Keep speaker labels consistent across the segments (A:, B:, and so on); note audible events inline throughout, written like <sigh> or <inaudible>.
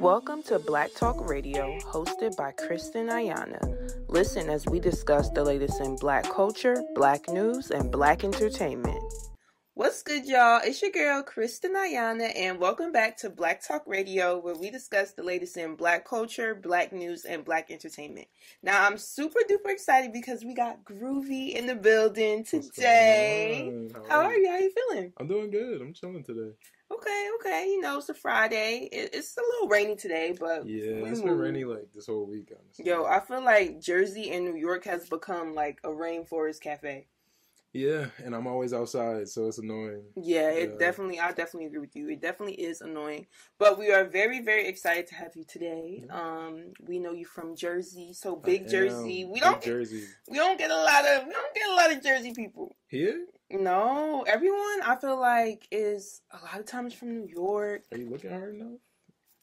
A: Welcome to Black Talk Radio, hosted by Kristen Ayanah. Listen as we discuss the latest in black culture, black news, and black entertainment. What's good, y'all? It's your girl, Kristen Ayanah, and welcome back to Black Talk Radio, where we discuss the latest in black culture, black news, and black entertainment. Now, I'm super duper excited because we got Groovy in the building today. How are you? How are you feeling?
B: I'm doing good. I'm chilling today.
A: Okay, okay. You know, it's a Friday. It, it's a little rainy today, but
B: yeah, it's been rainy like this whole week. Honestly,
A: yo, I feel like Jersey and New York has become like a rainforest cafe.
B: Yeah, and I'm always outside, so it's annoying.
A: Yeah, it yeah. definitely. I definitely agree with you. It definitely is annoying, but we are very, very excited to have you today. Um, we know you from Jersey, so big Jersey. We don't
B: Jersey.
A: We don't get a lot of. We don't get a lot of Jersey people
B: here.
A: No, everyone I feel like is a lot of times from New York.
B: Are you looking hard enough?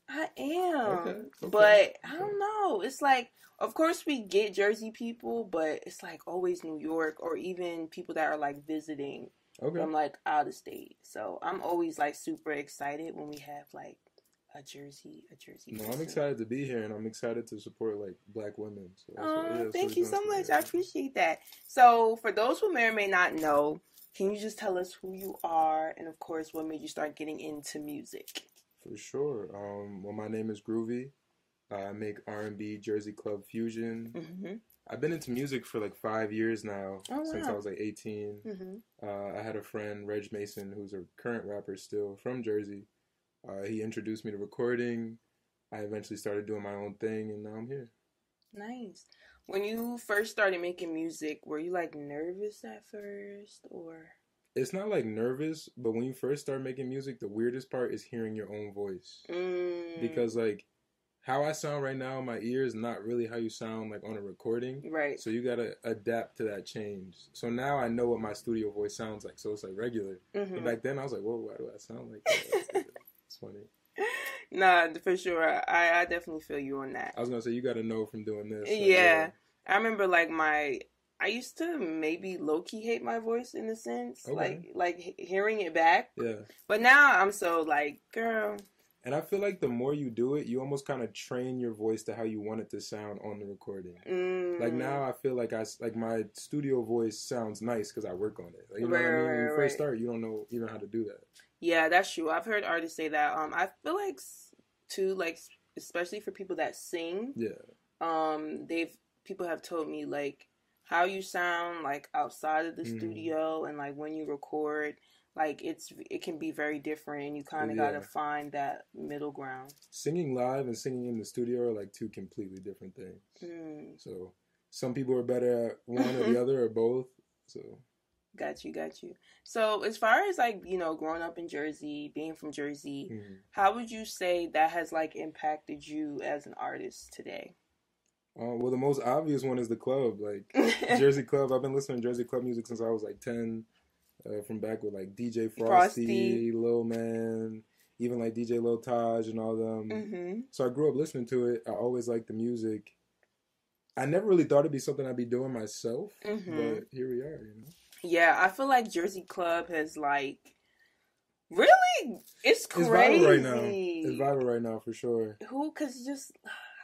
A: I am, okay, okay, but I don't know. It's like, of course, we get Jersey people, but it's like always New York or even people that are like visiting okay. from like out of state. So I'm always like super excited when we have like a Jersey, a Jersey.
B: No, I'm excited to be here, and I'm excited to support like Black women.
A: So, oh, thank you so much. I appreciate that. So, for those who may or may not know, can you just tell us who you are and, of course, what made you start getting into music?
B: For sure. Um, well, my name is Groovy. I make R&B Jersey Club fusion. Mm-hmm. I've been into music for like five years now, oh, since. I was like 18. Mm-hmm. Uh, I had a friend, Reg Mason, who's a current rapper still from Jersey. Uh, he introduced me to recording. I eventually started doing my own thing, and now I'm here.
A: Nice. When you first started making music, were you like nervous at first or
B: it's not like nervous, but when you first start making music, the weirdest part is hearing your own voice. Mm. Because like how I sound right now in my ears not really how you sound like on a recording.
A: Right.
B: So you gotta adapt to that change. So now I know what my studio voice sounds like. So it's like regular. Mm-hmm. But back then I was like, whoa, why do I sound like that? <laughs> it's funny. <laughs>
A: Nah, for sure. I, I definitely feel you on that.
B: I was gonna say you got to know from doing this.
A: Like, yeah. I remember like my. I used to maybe low key hate my voice in a sense, okay. like like hearing it back.
B: Yeah.
A: But now I'm so like, girl.
B: And I feel like the more you do it, you almost kind of train your voice to how you want it to sound on the recording. Mm. Like now, I feel like I like my studio voice sounds nice because I work on it. Like, you know right, what I mean? When you right. first start, you don't know even how to do that.
A: Yeah, that's true. I've heard artists say that. Um, I feel like too, like especially for people that sing.
B: Yeah.
A: Um, they've people have told me like how you sound like outside of the mm. studio and like when you record like it's it can be very different and you kind of yeah. got to find that middle ground
B: singing live and singing in the studio are like two completely different things mm. so some people are better at one or the <laughs> other or both so
A: Got you, got you. So, as far as like you know, growing up in Jersey, being from Jersey, mm-hmm. how would you say that has like impacted you as an artist today?
B: Uh, well, the most obvious one is the club, like <laughs> Jersey Club. I've been listening to Jersey Club music since I was like ten, uh, from back with like DJ Frosty, Frosty. Lil Man, even like DJ Lil Taj and all them. Mm-hmm. So I grew up listening to it. I always liked the music. I never really thought it'd be something I'd be doing myself, mm-hmm. but here we are, you know.
A: Yeah, I feel like Jersey Club has like really it's crazy. It's viral
B: right now. It's viral right now for sure.
A: Who? Cause just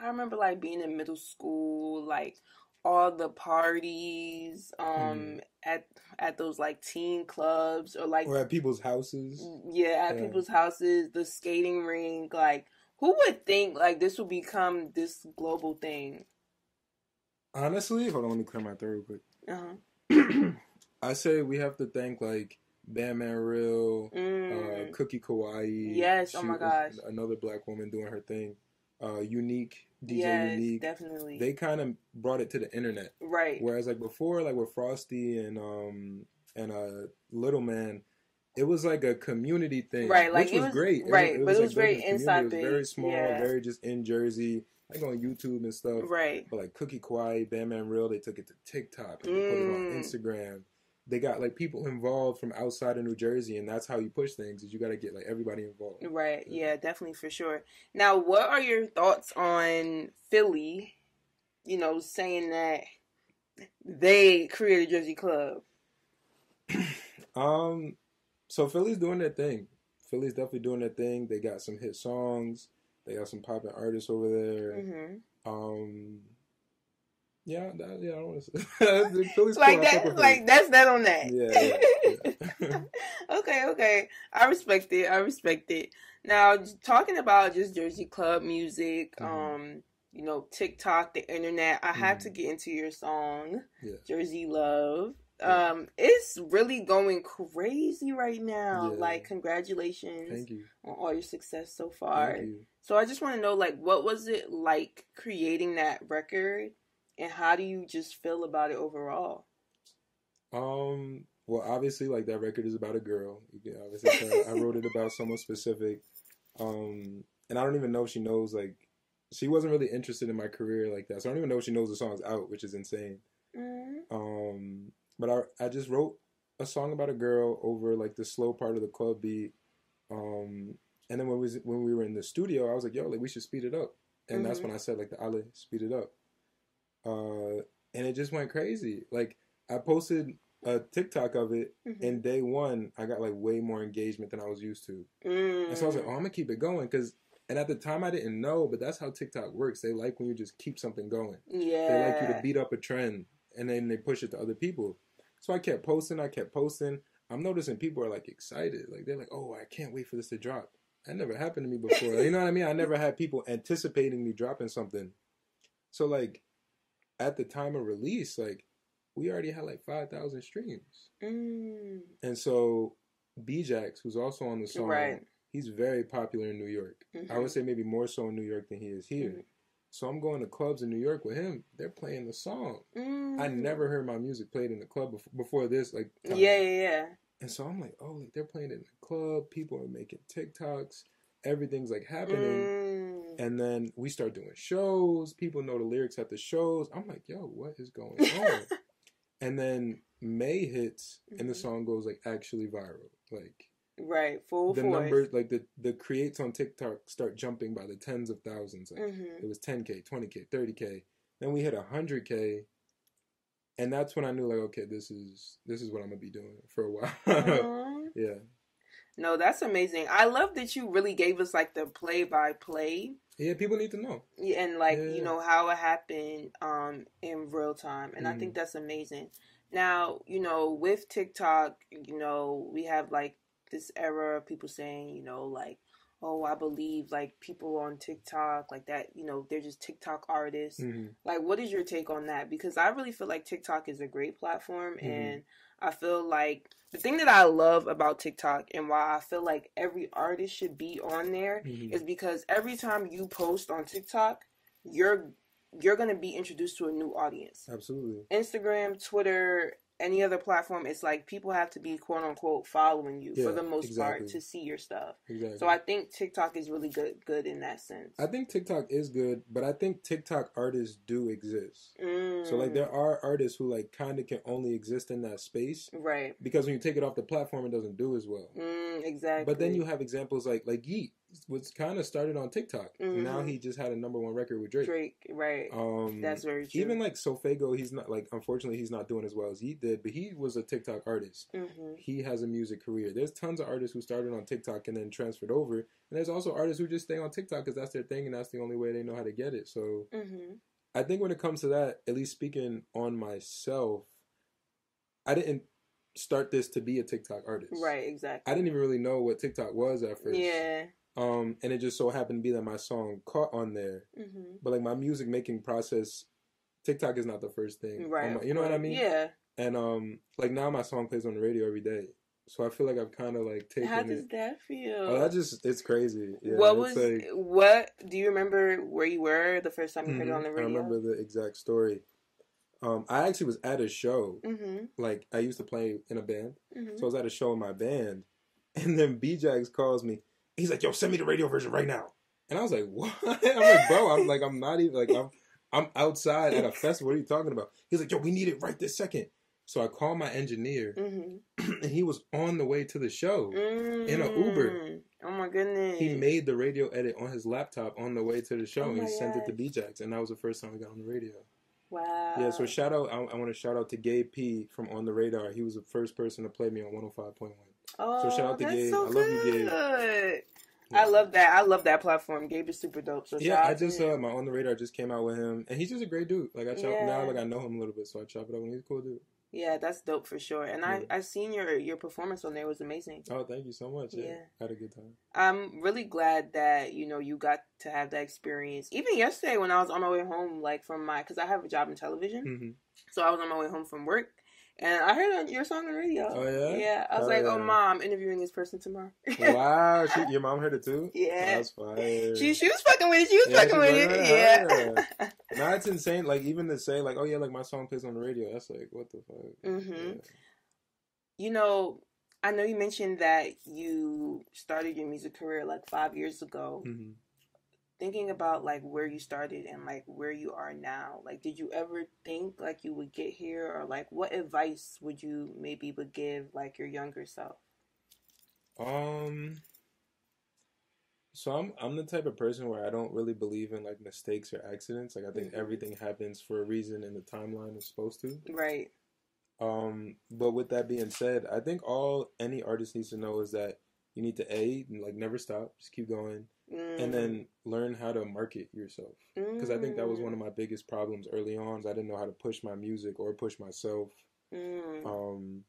A: I remember like being in middle school, like all the parties um mm. at at those like teen clubs or like
B: or at people's houses.
A: Yeah, at yeah. people's houses, the skating rink. Like, who would think like this would become this global thing?
B: Honestly, hold on, let me clear my throat real quick. Uh-huh. <clears throat> I say we have to thank like Bandmanrill, uh, mm. uh, Cookiee Kawaii.
A: Yes, she, oh my gosh.
B: Another black woman doing her thing. Uh, unique DJ
A: yes,
B: Unique.
A: Definitely.
B: They kind of brought it to the internet.
A: Right.
B: Whereas like before, like with Frosty and um and uh Little Man, it was like a community thing.
A: Right, like
B: which was,
A: was,
B: great.
A: Right,
B: it,
A: it was, but it was very inside.
B: It was very small, yeah. very just in Jersey like on YouTube and stuff.
A: Right.
B: But like Cookiee Kawaii, Bam Bandmanrill, they took it to TikTok and mm. they put it on mm. Instagram they got like people involved from outside of New Jersey, and that's how you push things. Is you got to get like everybody involved.
A: Right. Yeah. yeah, definitely for sure. Now, what are your thoughts on Philly? You know, saying that they created Jersey Club. <clears throat>
B: um, so Philly's doing their thing. Philly's definitely doing their thing. They got some hit songs. They got some popping artists over there. Mm-hmm. Um, yeah, that, yeah, I don't want to say <laughs> Philly's
A: like that. Like that's that on that. Yeah. yeah, yeah. <laughs> okay, okay. I respect it. I respect it. Now, talking about just Jersey club music, mm-hmm. um, you know, TikTok, the internet. I mm-hmm. have to mm-hmm. get into your song, yeah. Jersey Luv. Um, it's really going crazy right now. Like, congratulations on all your success so far. So I just want to know, like, what was it like creating that record? And how do you just feel about it overall?
B: Um. Well, obviously, like that record is about a girl. You can obviously tell I <laughs> wrote it about someone specific. Um, and I don't even know if she knows. Like, she wasn't really interested in my career like that, so I don't even know if she knows the song's out, which is insane. Mm-hmm. Um, but I I just wrote a song about a girl over like the slow part of the club beat. Um, and then when we was, when we were in the studio, I was like, "Yo, like we should speed it up." And mm-hmm. that's when I said like the Ali speed it up uh, and it just went crazy. Like I posted a TikTok of it, mm-hmm. and day one I got like way more engagement than I was used to. Mm. And so I was like, oh, I'm gonna keep it going because. And at the time, I didn't know, but that's how TikTok works. They like when you just keep something going. Yeah. They like you to beat up a trend, and then they push it to other people. So I kept posting. I kept posting. I'm noticing people are like excited. Like they're like, "Oh, I can't wait for this to drop." That never happened to me before. you know what I mean? I never had people anticipating me dropping something. So like at the time of release, like we already had like five thousand streams, mm. and so B-Jax, who's also on the song, right. he's very popular in New York. Mm-hmm. I would say maybe more so in New York than he is here. Mm-hmm. So I'm going to clubs in New York with him. They're playing the song. Mm. I never heard my music played in the club before, before this. Like
A: yeah, yeah, yeah.
B: And so I'm like, oh, like they're playing it in the club. People are making TikToks. Everything's like happening. Mm. And then we start doing shows. People know the lyrics at the shows. I'm like, yo, what is going on? <laughs> and then May hits and the mm-hmm. song goes like actually viral. Like
A: Right, full
B: the force. numbers like the the creates on TikTok start jumping by the tens of thousands. Like mm-hmm. it was 10k, 20k, 30k. Then we hit 100k, and that's when I knew like okay, this is this is what I'm gonna be doing for a while. <laughs> yeah.
A: No, that's amazing. I love that you really gave us like the play by play.
B: Yeah, people need to know.
A: Yeah, and like, yeah. you know, how it happened um in real time. And mm. I think mm-hmm. that's amazing. Now, you know, with TikTok, you know, we have like this era of people saying, you know, like, oh, I believe like people on TikTok, like that, you know, they're just TikTok artists. Mm-hmm. Like, what is your take on that? Because I really feel like TikTok is a great platform mm-hmm. and I feel like the thing that I love about TikTok and why I feel like every artist should be on there mm-hmm. is because every time you post on TikTok, you're you're going to be introduced to a new audience.
B: Absolutely.
A: Instagram, Twitter, any other platform, it's like people have to be quote unquote following you yeah, for the most exactly. part to see your stuff. Exactly. So I think TikTok is really good good in that sense.
B: I think TikTok is good, but I think TikTok artists do exist. Mm. So like there are artists who like kind of can only exist in that space.
A: Right.
B: Because when you take it off the platform it doesn't do as well.
A: Mm, exactly.
B: But then you have examples like like Yeat was kind of started on TikTok. Mm-hmm. Now he just had a number one record with Drake.
A: Drake, right? Um, That's very true.
B: Even like SoFaygo, he's not like unfortunately he's not doing as well as he did, but he was a TikTok artist. Mm-hmm. He has a music career. There's tons of artists who started on TikTok and then transferred over, and there's also artists who just stay on TikTok because that's their thing and that's the only way they know how to get it. So mm-hmm. I think when it comes to that, at least speaking on myself, I didn't start this to be a TikTok artist.
A: Right, exactly.
B: I didn't even really know what TikTok was at first.
A: Yeah.
B: Um, and it just so happened to be that my song caught on there. Mm-hmm. But like my music making process, TikTok is not the first thing.
A: Right.
B: My, you know
A: right.
B: what I mean?
A: Yeah.
B: And um, like now my song plays on the radio every day. So I feel like I've kind of like taken.
A: How does
B: it.
A: that feel?
B: Oh, that just it's crazy. Yeah,
A: what was like, what? Do you remember where you were the first time you mm-hmm. heard it on the radio?
B: I remember the exact story. Um, I actually was at a show. Mm-hmm. Like I used to play in a band, mm-hmm. so I was at a show in my band, <laughs> and then B-Jax calls me He's like, yo, send me the radio version right now. And I was like, <laughs> what? I'm like, bro, I'm like, I'm not even like, I'm, I'm outside at a festival. What are you talking about? He's like, yo, we need it right this second. So I called my engineer, <clears throat> mm-hmm. and he was on the way to the show mm-hmm. in an Uber.
A: Mm. Oh my goodness!
B: He made the radio edit on his laptop on the way to the show, oh and he sent it to B-Jax, and that was the first time I got on the radio.
A: Wow!
B: Yeah, so shout out! I, I want to shout out to Gabe P from On the Radar. He was the first person to play me on 105.1.
A: Oh, so shout out to Gabe. So I love you, Gabe. I love that. I love that platform. Gabe is super dope. So
B: yeah, I just uh, my on the radar just came out with him, and he's just a great dude. Like I chop yeah. now, like I know him a little bit, so I chop it up, and he's a cool dude.
A: Yeah, that's dope for sure. And yeah. I I seen your your performance on there it was amazing.
B: Oh, thank you so much. Yeah. yeah. Had a good time.
A: I'm really glad that you know you got to have that experience. Even yesterday when I was on my way home, like from my because I have a job in television, mm-hmm. so I was on my way home from work and I heard your song on the radio.
B: Oh yeah.
A: Yeah, I was oh, like, "Oh, mom, interviewing this person tomorrow."
B: wow, <laughs> she, your mom heard it too.
A: Yeah,
B: oh, that's fine.
A: She she was fucking with it. She was yeah, fucking with it. Yeah.
B: now <laughs> it's insane. Like even to say like, "Oh yeah, like my song plays on the radio." That's like, what the fuck.
A: Mm-hmm. Yeah. You know, I know you mentioned that you started your music career like five years ago. Mm-hmm thinking about like where you started and like where you are now like did you ever think like you would get here or like what advice would you maybe would give like your younger self
B: um so I'm I'm the type of person where I don't really believe in like mistakes or accidents. Like I think mm-hmm. everything happens for a reason and the timeline is supposed to.
A: Right.
B: Um, but with that being said, I think all any artist needs to know is that you need to a like never stop, just keep going mm. and then learn how to market yourself. Because mm. I think that was one of mm. my biggest problems early on. I didn't know how to push my music or push myself. Mm. Um,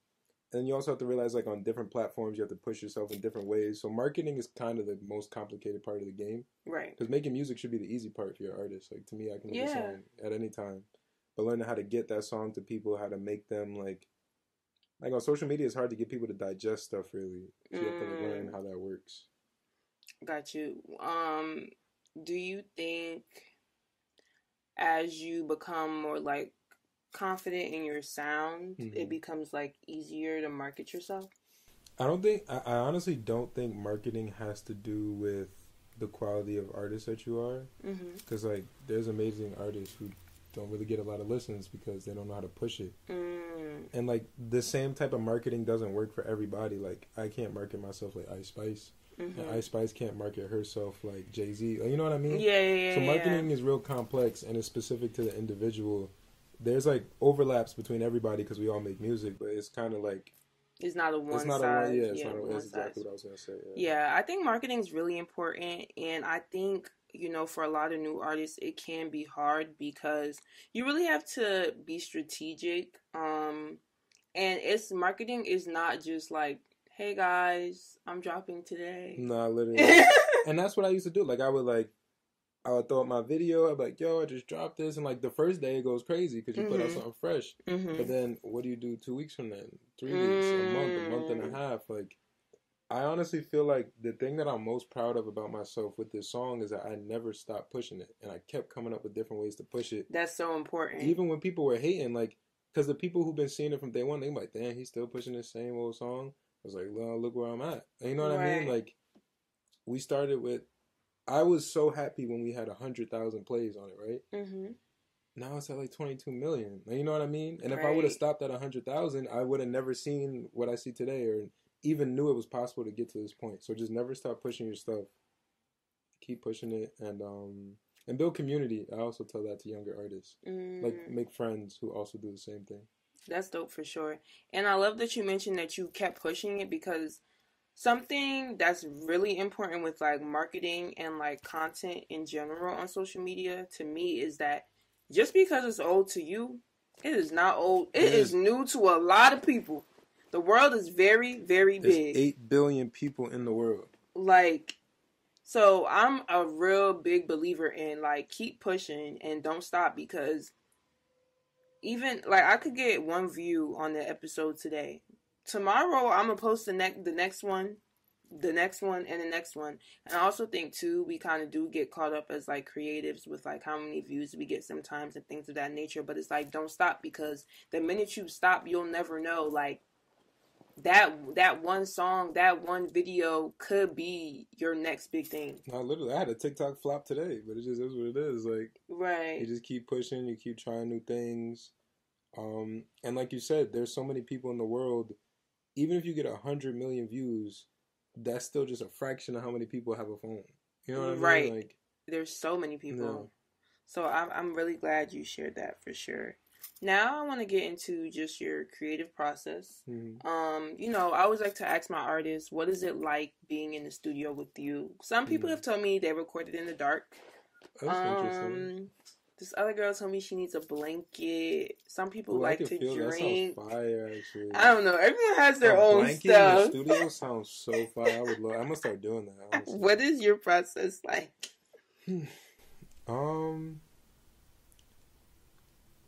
B: and you also have to realize, like on different platforms, you have to push yourself in different ways. So marketing is kind of the most complicated part of the game,
A: right?
B: Because making music should be the easy part for your artist. Like to me, I can make yeah. a song at any time, but learning how to get that song to people, how to make them like like on social media, it's hard to get people to digest stuff really. So you have to learn mm. how that works.
A: Got you. Um, do you think as you become more like confident in your sound, mm-hmm. it becomes like easier to market yourself?
B: I don't think. I, I honestly don't think marketing has to do with the quality of artist that you are. Because mm-hmm. like, there's amazing artists who don't really get a lot of listens because they don't know how to push it. Mm. And like the same type of marketing doesn't work for everybody. Like I can't market myself like Ice Spice. Mm-hmm. Ice Spice can't market herself like Jay Z. You know what I mean?
A: Yeah, yeah, yeah.
B: So marketing yeah. is real complex and it's specific to the individual. There's like overlaps between everybody because we all make music, but it's kind of like
A: it's not a one. It's not size, a one.
B: Yeah, it's yeah, not a, that's exactly what I was gonna say.
A: Yeah. yeah, I think marketing is really important, and I think you know for a lot of new artists it can be hard because you really have to be strategic. Um, and it's marketing is not just like hey guys, I'm dropping today.
B: Nah, literally. <laughs> and that's what I used to do. Like I would like I would throw up my video. I'd be like, "Yo, I just dropped this," and like the first day it goes crazy because you mm-hmm. put out mm-hmm. something fresh. Mm-hmm. But then, what do you do two weeks from then? Three weeks, a month, a month and a mm. half? Like, I honestly feel like the thing that I'm most proud of about myself with this song is that I never stopped pushing it, and I kept coming up with different ways to push it.
A: That's so important.
B: Even when people were hating, like, because the people who've been seeing it from day one, they like, "Damn, he's still pushing the same old song." I was like, well, look where I'm at. You know what right. I mean? Like, we started with. I was so happy when we had a hundred thousand plays on it, right? Mm-hmm. Now it's at like twenty two million. You know what I mean? And right. if I would have stopped at a hundred thousand, I would have never seen what I see today, or even knew it was possible to get to this point. So just never stop pushing your stuff. Keep pushing it, and um, and build community. I also tell that to younger artists. Mm. Like make friends who also do the same thing.
A: That's dope for sure. And I love that you mentioned that you kept pushing it because something that's really important with like marketing and like content in general on social media to me is that just because it's old to you, it is not old. It, is. is new to a lot of people. The world is very, very There's big.
B: Eight billion people in the world.
A: Like, so I'm a real big believer in like keep pushing and don't stop because even like I could get one view on the episode today. Tomorrow I'm gonna post the next the next one, the next one, and the next one. And I also think too we kind of do get caught up as like creatives with like how many views we get sometimes and things of that nature. But it's like don't stop because the minute you stop, you'll never know like that that one song, that one video could be your next big thing.
B: No, literally, I had a TikTok flop today, but it just is what it is. Like,
A: right?
B: You just keep pushing, you keep trying new things, um, and like you said, there's so many people in the world. Even if you get a hundred million views, that's still just a fraction of how many people have a phone. You know what I mean? Right. Like,
A: there's so many people. So I'm I'm really glad you shared that for sure. Now I want to get into just your creative process.
B: Mhm.
A: Um, you know, I always like to ask my artists, what is it like being in the studio with you? Some people
B: Mhm.
A: have told me they recorded in the dark.
B: That's interesting.
A: Um, this other girl told me she needs a blanket. Some people
B: Ooh,
A: like to drink.
B: fire. Actually,
A: I don't know. Everyone has their
B: A
A: own stuff.
B: In the studio sounds so fire. I would love. I'm gonna start doing that. <laughs> Honestly.
A: What is your process like? <laughs>
B: Um,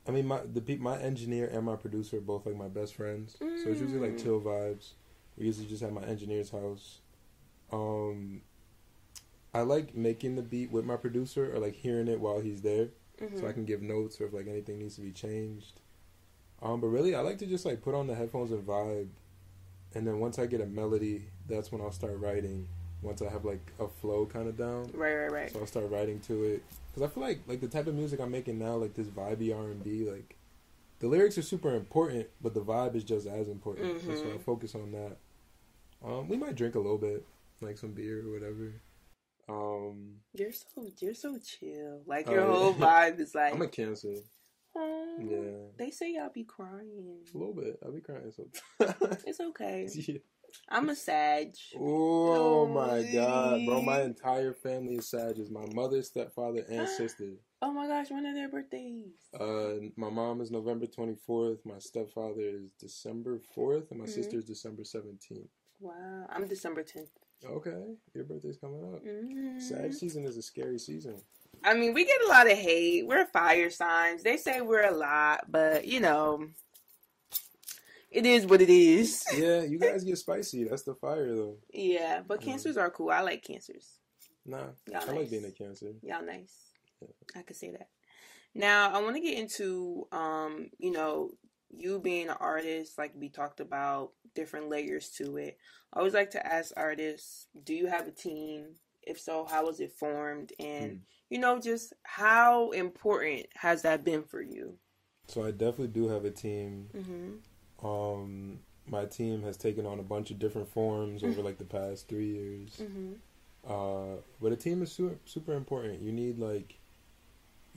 B: I mean, my the pe- my engineer and my producer are both like my best friends, so it's usually like
A: Mm.
B: chill vibes. We usually just at my engineer's house. Um, I like making the beat with my producer or like hearing it while he's there,
A: Mhm.
B: so I can give notes or if like anything needs to be changed. Um, but really, I like to just like put on the headphones and vibe, and then once I get a melody, that's when I'll start writing. Once I have like a flow kind of down.
A: Right, right, right.
B: So I'll start writing to it because I feel like like the type of music I'm making now, like this vibey R and B, like the lyrics are super important, but the vibe is just as important. And so I focus on that. Um, we might drink a little bit, like some beer or whatever. Um,
A: You're so you're so chill. Like your
B: yeah.
A: whole vibe is like. <laughs>
B: I'm a Cancer.
A: "Oh,
B: Yeah,
A: They say y'all be crying.
B: a little bit. I'll be crying sometimes.
A: It's okay. <laughs>
B: yeah.
A: I'm a Sag.
B: Oh my god, bro! My entire family is Sagittarius. My mother, stepfather, and <gasps> sister.
A: Oh my gosh, when are their birthdays?
B: Uh, my mom is November 24th. My stepfather is December 4th, and my
A: Mhm.
B: sister is December 17th.
A: Wow, I'm December 10th.
B: Okay, your birthday's coming up.
A: Mm.
B: Sag season is a scary season.
A: I mean, we get a lot of hate. We're fire signs. They say we're a lot, but you know, it is what it is.
B: Yeah, you guys <laughs> get spicy. That's the fire, though.
A: Yeah, but cancers are cool. I like cancers.
B: Nah,
A: Y'all
B: I
A: nice.
B: like being a Cancer.
A: Y'all nice.
B: Yeah.
A: I could say that. Now I want to get into um, you know, you being an artist, like we talked about, different layers to it. I always like to ask artists, do you have a team? If so, how was it formed? And
B: Hmm.
A: you know, just how important has that been for you?
B: So I definitely do have a team.
A: Mm-hmm.
B: Um, my team has taken on a bunch of different forms over like the past three years. <laughs>
A: Mm-hmm.
B: Uh, but a team is super super important. You need like,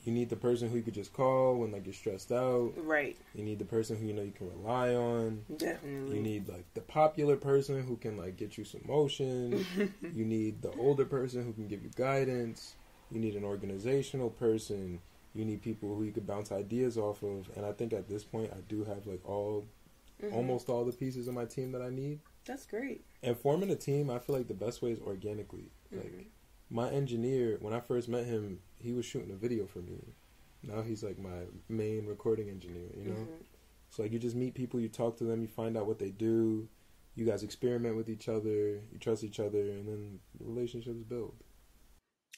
B: you need the person who you could just call when like you're stressed out.
A: Right.
B: You need the person who you know you can rely on.
A: Definitely.
B: You need like the popular person who can like get you some motion. <laughs> you need the older person who can give you guidance. You need an organizational person. You need people who you could bounce ideas off of. And I think at this point I do have like all
A: Mhm.
B: almost all the pieces of my team that I need.
A: That's great.
B: And forming a team, I feel like the best way is organically. Like
A: Mhm.
B: my engineer, when I first met him, he was shooting a video for me. Now he's like my main recording engineer, you know?
A: Mhm.
B: So like you just meet people, you talk to them, you find out what they do, you guys experiment with each other, you trust each other, and then relationships build.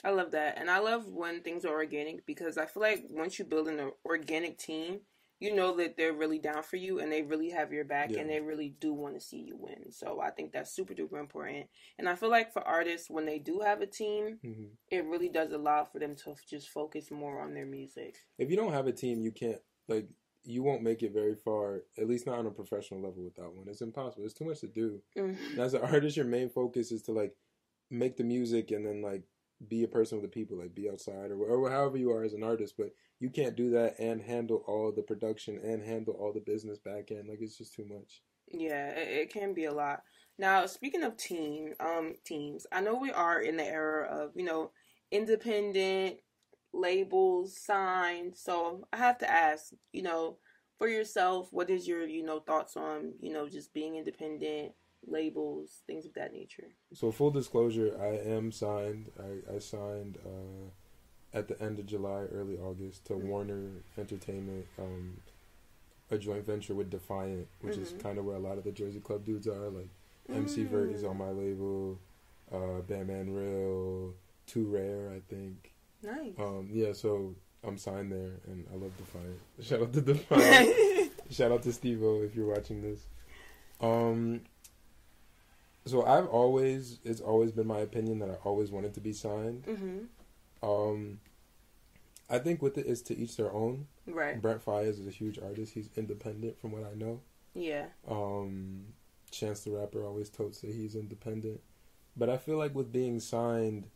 A: I love that. And I love when things are organic because I feel like once you build an organic team, you know that they're really down for you and they really have your back
B: Yeah.
A: and they really do want to see you win. So I think that's super duper important. And I feel like for artists, when they do have a team,
B: hmm
A: it really does allow for them to just focus more on their music.
B: If you don't have a team, you can't like you won't make it very far. At least not on a professional level without one. It's impossible. It's too much to do.
A: Mhm.
B: As an <laughs> artist, your main focus is to like make the music and then like be a person with the people, like be outside or, or however you are as an artist. But you can't do that and handle all the production and handle all the business back end. Like it's just too much.
A: Yeah, it, it can be a lot. Now, speaking of team, um, teams, I know we are in the era of you know independent labels signed. So I have to ask, you know, for yourself, what is your you know thoughts on you know just being independent labels, things of that nature?
B: So full disclosure, I am signed. I, I signed uh, at the end of July, early August to
A: Mhm.
B: Warner Entertainment, um, a joint venture with Defiant, which is
A: Mhm.
B: kind of where a lot of the Jersey Club dudes are. Like MC Vert is on my label, uh, Bandmanrill, Too Rare, I think.
A: Nice.
B: Um, yeah, so I'm signed there, and I love Defiant. <laughs> Shout out to Defiant. <laughs> Shout out to Steve O if you're watching this. Um so I've always it's always been my opinion that I always wanted to be signed.
A: mhm.
B: Um I think with it is to each their own.
A: Right.
B: Brent Faiyaz is a huge artist. He's independent from what I know.
A: Yeah.
B: Um Chance the Rapper always totes that he's independent. But I feel like with being signed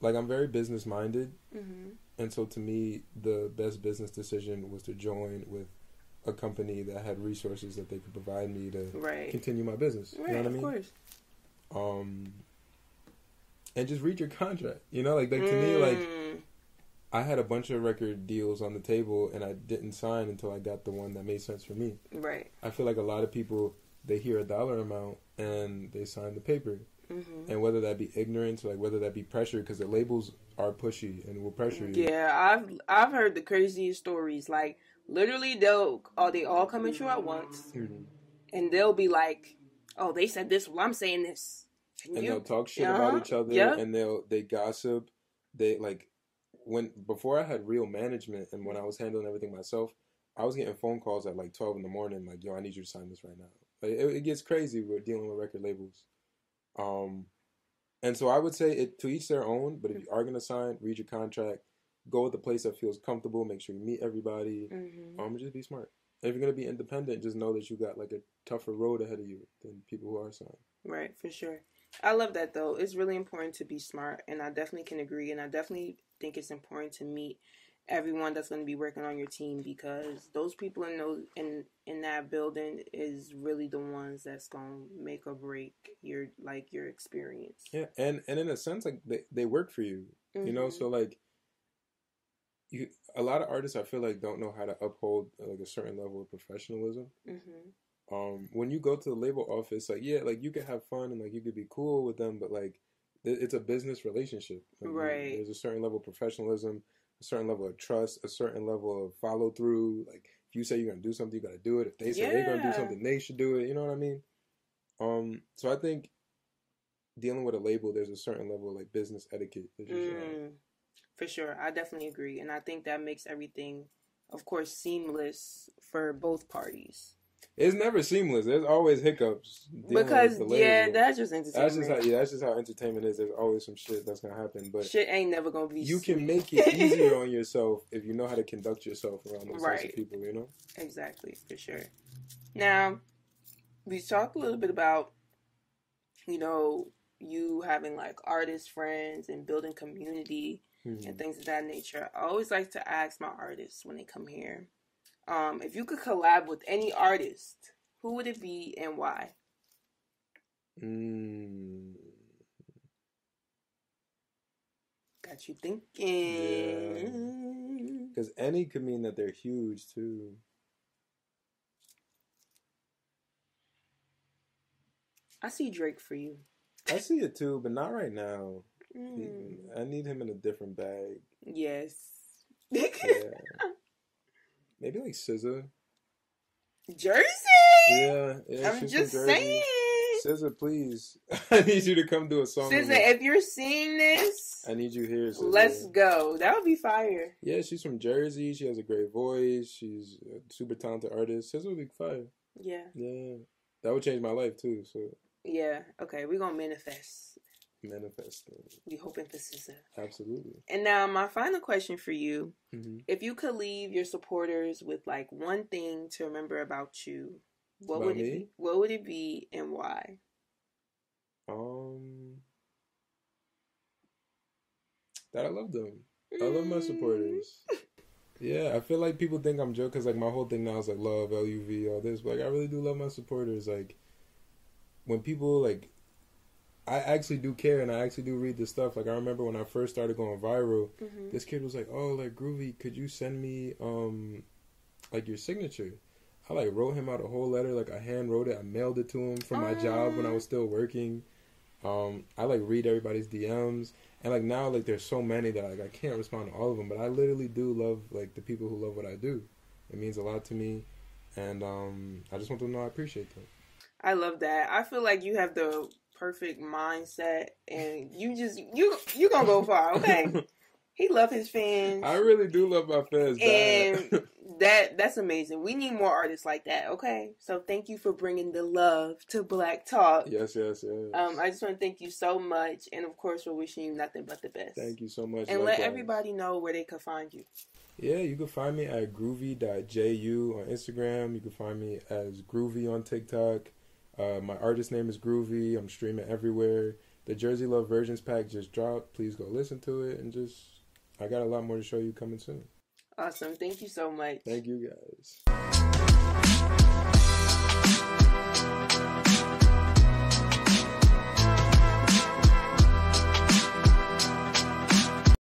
B: like I'm very business minded, mm-hmm. and so to me, the best business decision was to join with a company that had resources that they could provide me to right. continue my business.
A: Right, you know what I mean? Of course.
B: Um, and just read your contract. You know, like like to mm. me, like mm. I had a bunch of record deals on the table, and I didn't sign until I got the one that made sense for me.
A: Right.
B: I feel like a lot of people they hear a dollar amount and they sign the paper. Mm-hmm. And whether that be ignorance, like whether that be pressure, because the labels are pushy and will pressure you.
A: Yeah, I've I've heard the craziest stories. Like literally, they'll oh they all come at you at once, mm-hmm. and they'll be like, "Oh, they said this. Well, I'm saying this."
B: and you, they'll talk shit uh-huh, about each other, yep. and they'll they gossip. They like when before I had real management, and when I was handling everything myself, I was getting phone calls at like twelve in the morning, like, "Yo, I need you to sign this right now." Like, it, it gets crazy. We're dealing with record labels. Um, and so I would say it to each their own. But if you are gonna sign, read your contract, go with the place that feels comfortable. Make sure you meet everybody. Mm-hmm. Um, just be smart. And if you're gonna be independent, just know that you got like a tougher road ahead of you than people who are signed.
A: Right, for sure. I love that though. It's really important to be smart, and I definitely can agree. And I definitely think it's important to meet everyone that's going to be working on your team because those people in those in in that building is really the ones that's going to make or break your like your experience.
B: Yeah, and and in a sense, like they they work for you, mm-hmm. you know. So mm-hmm. like, you a lot of artists I feel like don't know how to uphold like a certain level of professionalism. Mm-hmm um, when you go to the label office, like yeah, like you could have fun and like you could be cool with them, but like it's a business relationship.
A: Like, right.
B: There's a certain level of professionalism, a certain level of trust, a certain level of follow through. Like if you say you're gonna do something, you gotta do it. If they say yeah. they're gonna do something, they should do it. You know what I mean? Um, so I think dealing with a label, there's a certain level of like business etiquette. Mm,
A: for sure, I definitely agree, and I think that makes everything, of course, seamless for both parties
B: it's never seamless. There's always hiccups.
A: Because yeah, that's just entertainment.
B: That's just how yeah, that's just how entertainment is. There's always some shit that's gonna happen, but
A: shit ain't never gonna be.
B: You sweet. can make it <laughs> easier on yourself if you know how to conduct yourself around those right. types of people. You know.
A: Exactly, for sure. Now, we talked a little bit about, you know, you having like artist friends and building community mm-hmm. and things of that nature. I always like to ask my artists when they come here um, if you could collab with any artist, who would it be and why? Mm. Got you thinking.
B: Because yeah. any could mean that they're huge too.
A: I see Drake for you.
B: I see it too, but not right now. Mm. I need him in a different bag.
A: Yes. <laughs>
B: yeah. Maybe like SZA.
A: Jersey.
B: Yeah, yeah
A: I'm just saying.
B: SZA, please. <laughs> I need you to come do a song.
A: SZA, if you're seeing this,
B: I need you here. SZA.
A: Let's go. That would be fire.
B: Yeah, she's from Jersey. She has a great voice. She's a super talented artist. SZA would be fire.
A: Yeah.
B: Yeah, that would change my life too. So.
A: Yeah. Okay, we're gonna manifest
B: manifesting.
A: We hoping for SZA.
B: Absolutely.
A: And now my final question for you: mm-hmm. If you could leave your supporters with like one thing to remember about you, what about would it me? be? What would it be, and why?
B: Um, that I love them. I love my supporters. Mm. <laughs> Yeah, I feel like people think I'm joking because like my whole thing now is like love, L U V, all this. But like I really do love my supporters. Like when people like I actually do care and I actually do read the stuff. Like I remember when I first started going viral, mm-hmm. this kid was like, "Oh, like Groovy, could you send me um like your signature?" I like wrote him out a whole letter, like I hand wrote it. I mailed it to him from my job when I was still working. Um, I like read everybody's DMs, and like now, like there's so many that like I can't respond to all of them, but I literally do love like the people who love what I do. It means a lot to me, and um, I just want them to know I appreciate them.
A: I love that. I feel like you have the perfect mindset, and you just you you gonna go far. Okay, <laughs> he love his fans.
B: I really do love my fans,
A: and <laughs> that that's amazing. We need more artists like that. Okay, so thank you for bringing the love to Black Talk.
B: Yes, yes, yes.
A: Um, I just want to thank you so much, and of course, we're wishing you nothing but the best.
B: Thank you so much,
A: and let everybody know where they can find you.
B: Yeah, you can find me at groovy.ju on Instagram. You can find me as groovy on TikTok. Uh, my artist name is Groovy. I'm streaming everywhere. the Jersey Luv Versions pack just dropped. Please go listen to it and just I got a lot more to show you coming soon.
A: Awesome. Thank you so much.
B: Thank you guys.